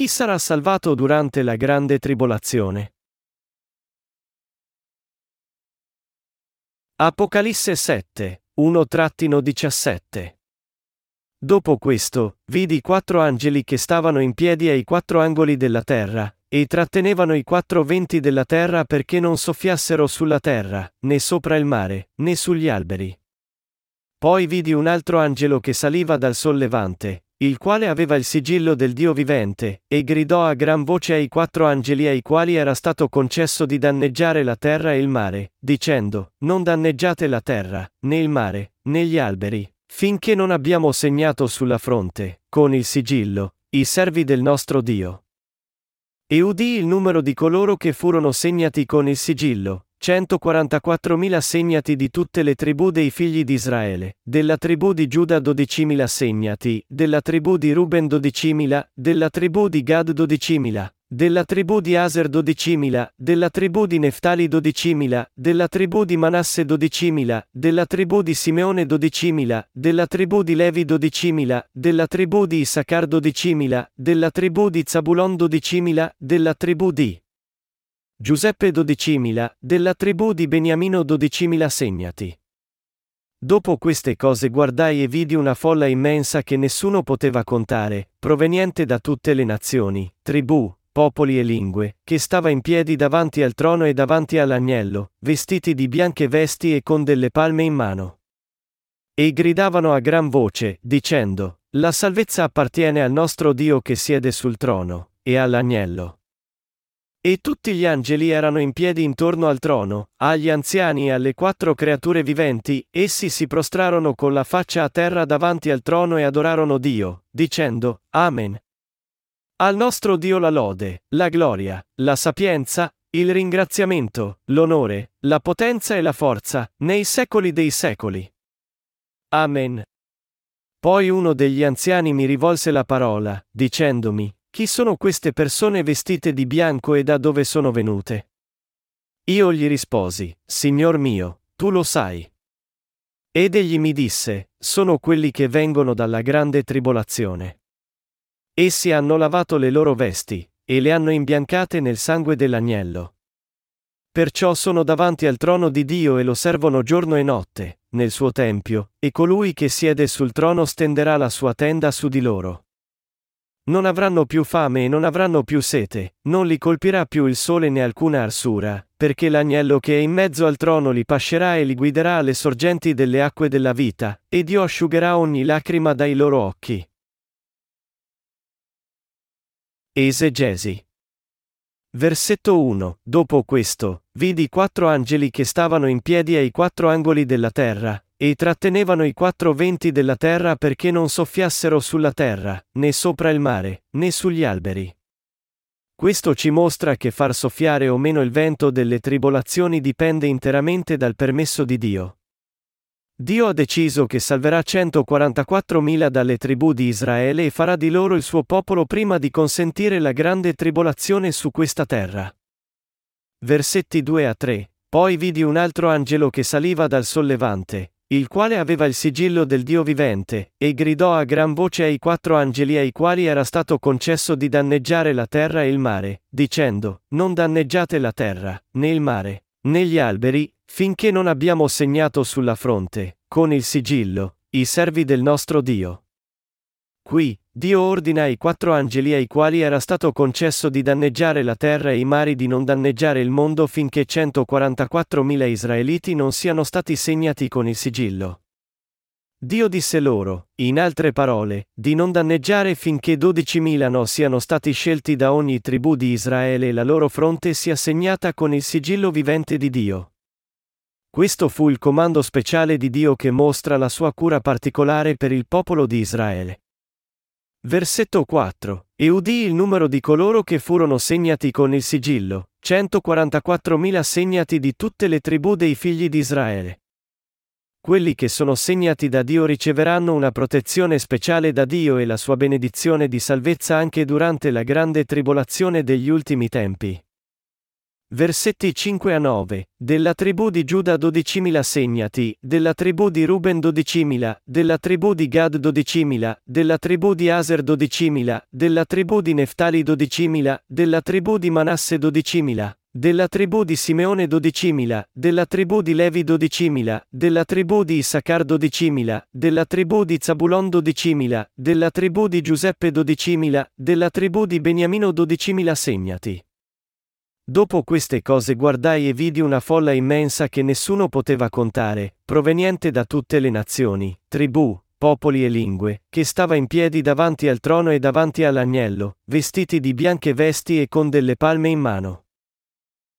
Chi sarà salvato durante la grande tribolazione? Apocalisse 7, 1-17 Dopo questo, vidi quattro angeli che stavano in piedi ai quattro angoli della terra, e trattenevano i quattro venti della terra perché non soffiassero sulla terra, né sopra il mare, né sugli alberi. Poi vidi un altro angelo che saliva dal sollevante, il quale aveva il sigillo del Dio vivente, e gridò a gran voce ai quattro angeli ai quali era stato concesso di danneggiare la terra e il mare, dicendo, Non danneggiate la terra, né il mare, né gli alberi, finché non abbiamo segnato sulla fronte, con il sigillo, i servi del nostro Dio. E udì il numero di coloro che furono segnati con il sigillo, 144.000 segnati di tutte le tribù dei figli di Israele, della tribù di Giuda 12.000 segnati, della tribù di Ruben 12.000, della tribù di Gad 12.000, della tribù di Aser 12.000, della tribù di Neftali 12.000, della tribù di Manasse 12.000, della tribù di Simeone 12.000, della tribù di Levi 12.000, della tribù di Issacar 12.000, della tribù di Zabulon 12.000, della tribù di Giuseppe 12.000, della tribù di Beniamino 12.000 segnati. Dopo queste cose guardai e vidi una folla immensa che nessuno poteva contare, proveniente da tutte le nazioni, tribù, popoli e lingue, che stava in piedi davanti al trono e davanti all'agnello, vestiti di bianche vesti e con delle palme in mano. E gridavano a gran voce, dicendo, La salvezza appartiene al nostro Dio che siede sul trono, e all'agnello. E tutti gli angeli erano in piedi intorno al trono, agli anziani e alle quattro creature viventi, essi si prostrarono con la faccia a terra davanti al trono e adorarono Dio, dicendo, Amen. Al nostro Dio la lode, la gloria, la sapienza, il ringraziamento, l'onore, la potenza e la forza, nei secoli dei secoli. Amen. Poi uno degli anziani mi rivolse la parola, dicendomi, chi sono queste persone vestite di bianco e da dove sono venute? Io gli risposi, Signor mio, tu lo sai. Ed egli mi disse, sono quelli che vengono dalla grande tribolazione. Essi hanno lavato le loro vesti, e le hanno imbiancate nel sangue dell'agnello. Perciò sono davanti al trono di Dio e lo servono giorno e notte, nel suo tempio, e colui che siede sul trono stenderà la sua tenda su di loro. Non avranno più fame e non avranno più sete, non li colpirà più il sole né alcuna arsura, perché l'agnello che è in mezzo al trono li pascerà e li guiderà alle sorgenti delle acque della vita, e Dio asciugherà ogni lacrima dai loro occhi. Esegesi. Versetto 1. Dopo questo, vidi quattro angeli che stavano in piedi ai quattro angoli della terra, e trattenevano i quattro venti della terra perché non soffiassero sulla terra, né sopra il mare, né sugli alberi. Questo ci mostra che far soffiare o meno il vento delle tribolazioni dipende interamente dal permesso di Dio. Dio ha deciso che salverà 144.000 dalle tribù di Israele e farà di loro il suo popolo prima di consentire la grande tribolazione su questa terra. Versetti 2 a 3. Poi vidi un altro angelo che saliva dal sollevante, il quale aveva il sigillo del Dio vivente, e gridò a gran voce ai quattro angeli ai quali era stato concesso di danneggiare la terra e il mare, dicendo, Non danneggiate la terra, né il mare, né gli alberi, finché non abbiamo segnato sulla fronte, con il sigillo, i servi del nostro Dio. Qui, Dio ordina ai quattro angeli ai quali era stato concesso di danneggiare la terra e i mari di non danneggiare il mondo finché 144.000 israeliti non siano stati segnati con il sigillo. Dio disse loro, in altre parole, di non danneggiare finché 12.000 no siano stati scelti da ogni tribù di Israele e la loro fronte sia segnata con il sigillo vivente di Dio. Questo fu il comando speciale di Dio che mostra la sua cura particolare per il popolo di Israele. Versetto 4. E udì il numero di coloro che furono segnati con il sigillo, 144.000 segnati di tutte le tribù dei figli di Israele. Quelli che sono segnati da Dio riceveranno una protezione speciale da Dio e la sua benedizione di salvezza anche durante la grande tribolazione degli ultimi tempi. Versetti 5 a 9. Della tribù di Giuda 12.000 segnati, della tribù di Ruben 12.000, della tribù di Gad 12.000, della tribù di Aser 12.000, della tribù di Neftali 12.000, della tribù di Manasse 12.000, della tribù di Simeone 12.000, della tribù di Levi 12.000, della tribù di Issacar 12.000, della tribù di Zabulon 12.000, della tribù di Giuseppe 12.000, della tribù di Beniamino 12.000 segnati. Dopo queste cose guardai e vidi una folla immensa che nessuno poteva contare, proveniente da tutte le nazioni, tribù, popoli e lingue, che stava in piedi davanti al trono e davanti all'agnello, vestiti di bianche vesti e con delle palme in mano.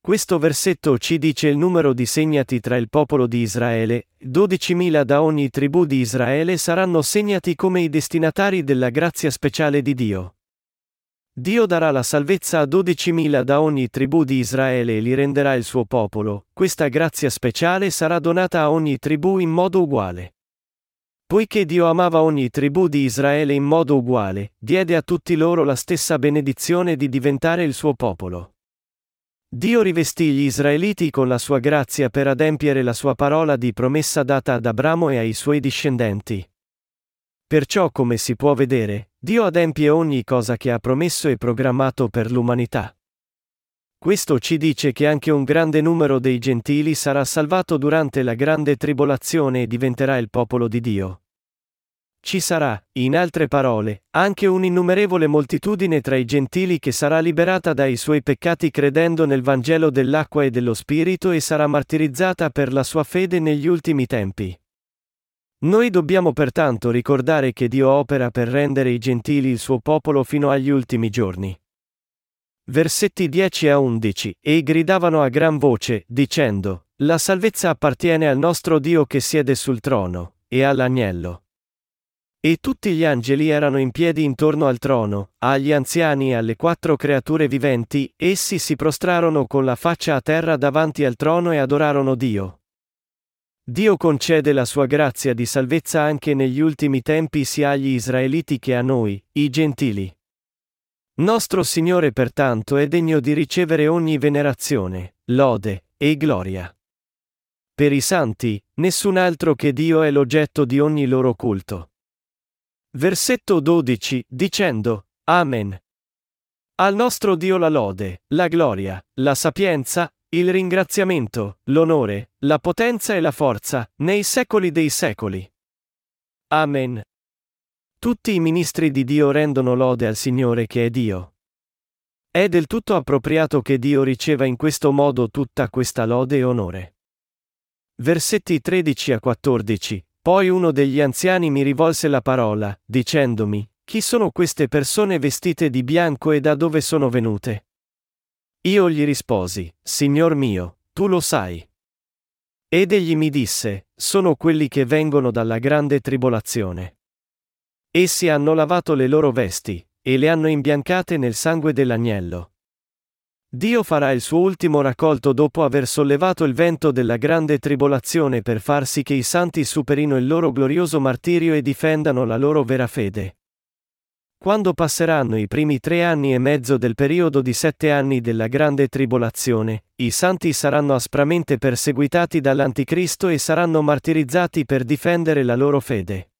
Questo versetto ci dice il numero di segnati tra il popolo di Israele, 12.000 da ogni tribù di Israele saranno segnati come i destinatari della grazia speciale di Dio. Dio darà la salvezza a 12.000 da ogni tribù di Israele e li renderà il suo popolo, questa grazia speciale sarà donata a ogni tribù in modo uguale. Poiché Dio amava ogni tribù di Israele in modo uguale, diede a tutti loro la stessa benedizione di diventare il suo popolo. Dio rivestì gli israeliti con la sua grazia per adempiere la sua parola di promessa data ad Abramo e ai suoi discendenti. Perciò come si può vedere, Dio adempie ogni cosa che ha promesso e programmato per l'umanità. Questo ci dice che anche un grande numero dei gentili sarà salvato durante la grande tribolazione e diventerà il popolo di Dio. Ci sarà, in altre parole, anche un'innumerevole moltitudine tra i gentili che sarà liberata dai suoi peccati credendo nel Vangelo dell'acqua e dello Spirito e sarà martirizzata per la sua fede negli ultimi tempi. Noi dobbiamo pertanto ricordare che Dio opera per rendere i gentili il suo popolo fino agli ultimi giorni. Versetti 10 a 11 E gridavano a gran voce, dicendo, La salvezza appartiene al nostro Dio che siede sul trono, e all'agnello. E tutti gli angeli erano in piedi intorno al trono, agli anziani e alle quattro creature viventi, essi si prostrarono con la faccia a terra davanti al trono e adorarono Dio, Dio concede la sua grazia di salvezza anche negli ultimi tempi sia agli israeliti che a noi, i gentili. Nostro Signore pertanto è degno di ricevere ogni venerazione, lode e gloria. Per i santi, nessun altro che Dio è l'oggetto di ogni loro culto. Versetto 12, dicendo, Amen. Al nostro Dio la lode, la gloria, la sapienza, il ringraziamento, l'onore, la potenza e la forza, nei secoli dei secoli. Amen. Tutti i ministri di Dio rendono lode al Signore che è Dio. È del tutto appropriato che Dio riceva in questo modo tutta questa lode e onore. Versetti 13 a 14. Poi uno degli anziani mi rivolse la parola, dicendomi, Chi sono queste persone vestite di bianco e da dove sono venute? Io gli risposi, Signor mio, tu lo sai. Ed egli mi disse, sono quelli che vengono dalla grande tribolazione. Essi hanno lavato le loro vesti, e le hanno imbiancate nel sangue dell'agnello. Dio farà il suo ultimo raccolto dopo aver sollevato il vento della grande tribolazione per far sì che i santi superino il loro glorioso martirio e difendano la loro vera fede. Quando passeranno i primi tre anni e mezzo del periodo di sette anni della grande tribolazione, i santi saranno aspramente perseguitati dall'Anticristo e saranno martirizzati per difendere la loro fede.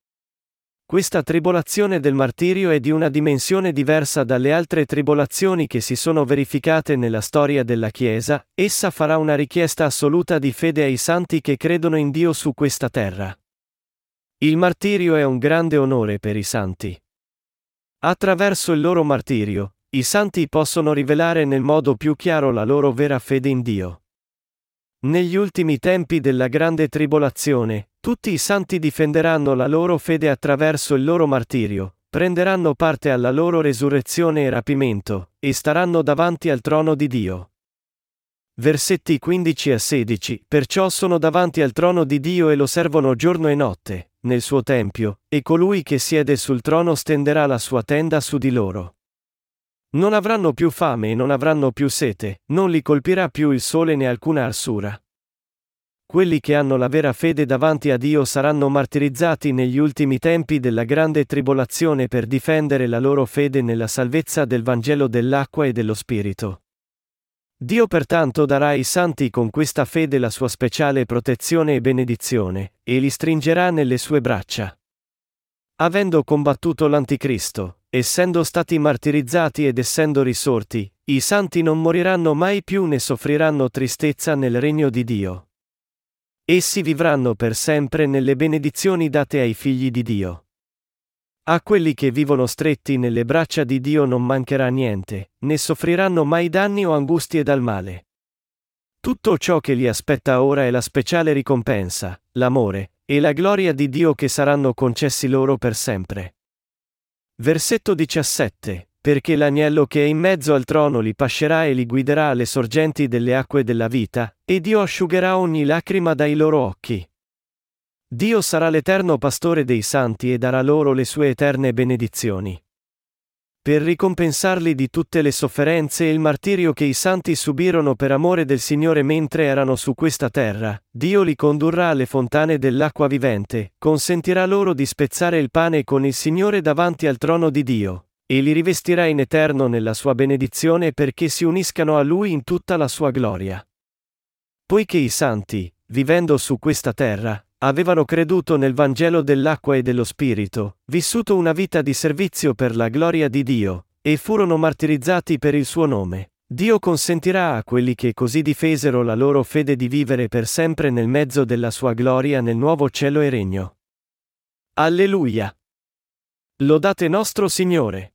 Questa tribolazione del martirio è di una dimensione diversa dalle altre tribolazioni che si sono verificate nella storia della Chiesa, essa farà una richiesta assoluta di fede ai santi che credono in Dio su questa terra. Il martirio è un grande onore per i santi. Attraverso il loro martirio, i santi possono rivelare nel modo più chiaro la loro vera fede in Dio. Negli ultimi tempi della grande tribolazione, tutti i santi difenderanno la loro fede attraverso il loro martirio, prenderanno parte alla loro resurrezione e rapimento, e staranno davanti al trono di Dio. Versetti 15 a 16 Perciò sono davanti al trono di Dio e lo servono giorno e notte, nel suo tempio, e colui che siede sul trono stenderà la sua tenda su di loro. Non avranno più fame e non avranno più sete, non li colpirà più il sole né alcuna arsura. Quelli che hanno la vera fede davanti a Dio saranno martirizzati negli ultimi tempi della grande tribolazione per difendere la loro fede nella salvezza del Vangelo dell'acqua e dello Spirito. Dio pertanto darà ai santi con questa fede la sua speciale protezione e benedizione, e li stringerà nelle sue braccia. Avendo combattuto l'Anticristo, essendo stati martirizzati ed essendo risorti, i santi non moriranno mai più né soffriranno tristezza nel regno di Dio. Essi vivranno per sempre nelle benedizioni date ai figli di Dio. A quelli che vivono stretti nelle braccia di Dio non mancherà niente, né soffriranno mai danni o angustie dal male. Tutto ciò che li aspetta ora è la speciale ricompensa, l'amore, e la gloria di Dio che saranno concessi loro per sempre. Versetto 17 perché l'agnello che è in mezzo al trono li pascerà e li guiderà alle sorgenti delle acque della vita, e Dio asciugherà ogni lacrima dai loro occhi. Dio sarà l'eterno pastore dei santi e darà loro le sue eterne benedizioni. Per ricompensarli di tutte le sofferenze e il martirio che i santi subirono per amore del Signore mentre erano su questa terra, Dio li condurrà alle fontane dell'acqua vivente, consentirà loro di spezzare il pane con il Signore davanti al trono di Dio, e li rivestirà in eterno nella sua benedizione perché si uniscano a lui in tutta la sua gloria. Poiché i santi, vivendo su questa terra, avevano creduto nel Vangelo dell'acqua e dello Spirito, vissuto una vita di servizio per la gloria di Dio, e furono martirizzati per il suo nome. Dio consentirà a quelli che così difesero la loro fede di vivere per sempre nel mezzo della sua gloria nel nuovo cielo e regno. Alleluia! Lodate nostro Signore!